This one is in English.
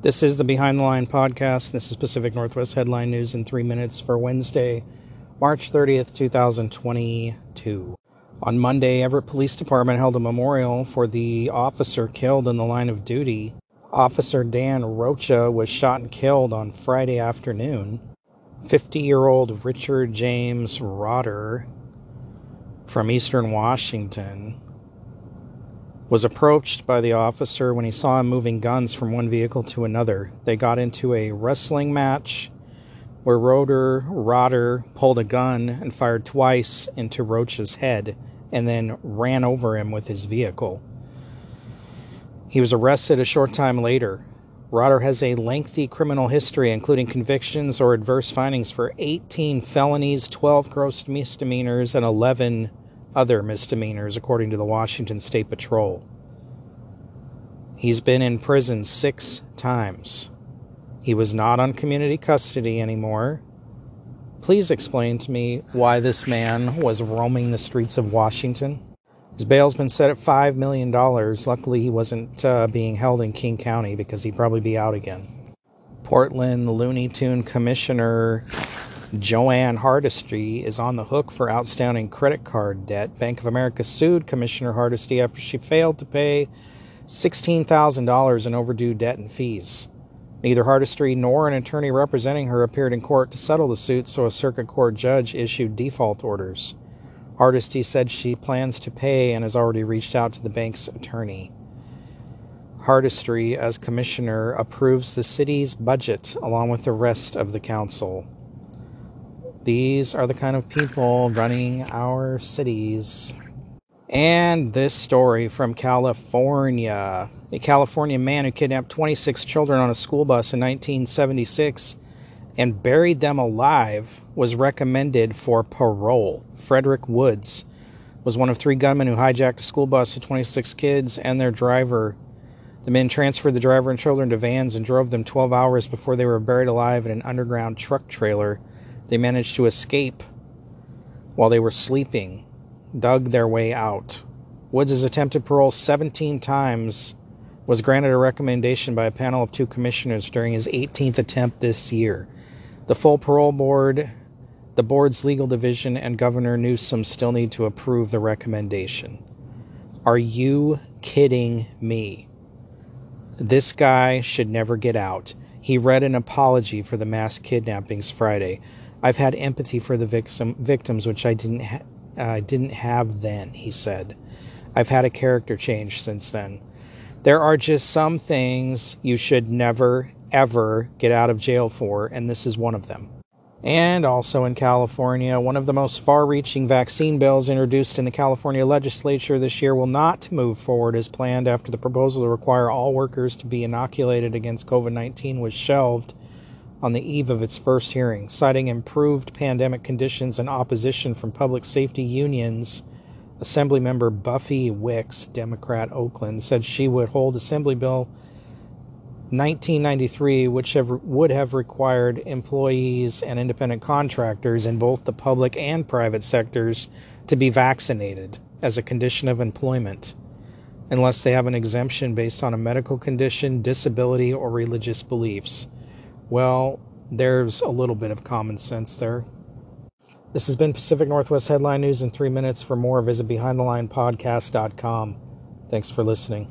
This is the Behind the Line podcast. This is Pacific Northwest headline news in three minutes for Wednesday, March 30th, 2022. On Monday, Everett Police Department held a memorial for the officer killed in the line of duty. Officer Dan Rocha was shot and killed on Friday afternoon. 50 year old Richard James Rotter from Eastern Washington was approached by the officer when he saw him moving guns from one vehicle to another. They got into a wrestling match where Roder Rotter pulled a gun and fired twice into Rocha's head and then ran over him with his vehicle. He was arrested a short time later. Rotter has a lengthy criminal history, including convictions or adverse findings for 18 felonies, 12 gross misdemeanors, and 11 other misdemeanors, according to the Washington State Patrol. He's been in prison six times. He was not on community custody anymore. Please explain to me why this man was roaming the streets of Washington. His bail's been set at $5 million. Luckily, he wasn't uh, being held in King County because he'd probably be out again. Portland Looney Tune Commissioner Jo Ann Hardesty is on the hook for outstanding credit card debt. Bank of America sued Commissioner Hardesty after she failed to pay $16,000 in overdue debt and fees. Neither Hardesty nor an attorney representing her appeared in court to settle the suit, so a circuit court judge issued default orders. Hardesty said she plans to pay and has already reached out to the bank's attorney. Hardesty, as commissioner, approves the city's budget along with the rest of the council. These are the kind of people running our cities. And this story from California. A California man who kidnapped 26 children on a school bus in 1976 and buried them alive was recommended for parole. Frederick Woods was one of three gunmen who hijacked a school bus with 26 kids and their driver. The men transferred the driver and children to vans and drove them 12 hours before they were buried alive in an underground truck trailer they managed to escape while they were sleeping, dug their way out. Woods' attempted parole 17 times was granted a recommendation by a panel of two commissioners during his 18th attempt this year. The full parole board, the board's legal division, and Governor Newsom still need to approve the recommendation. Are you kidding me? This guy should never get out. He read an apology for the mass kidnappings Friday. I've had empathy for the victim, victims, which I didn't ha- uh, didn't have then. He said, "I've had a character change since then. There are just some things you should never ever get out of jail for, and this is one of them." And also in California, one of the most far reaching vaccine bills introduced in the California legislature this year will not move forward as planned after the proposal to require all workers to be inoculated against COVID 19 was shelved on the eve of its first hearing, citing improved pandemic conditions and opposition from public safety unions. Assemblymember Buffy Wicks, Democrat Oakland, said she would hold Assembly Bill 1993, which have, would have required employees and independent contractors in both the public and private sectors to be vaccinated as a condition of employment, unless they have an exemption based on a medical condition, disability, or religious beliefs. Well, there's a little bit of common sense there. This has been Pacific Northwest Headline News in three minutes. For more, visit BehindTheLinePodcast.com. Thanks for listening.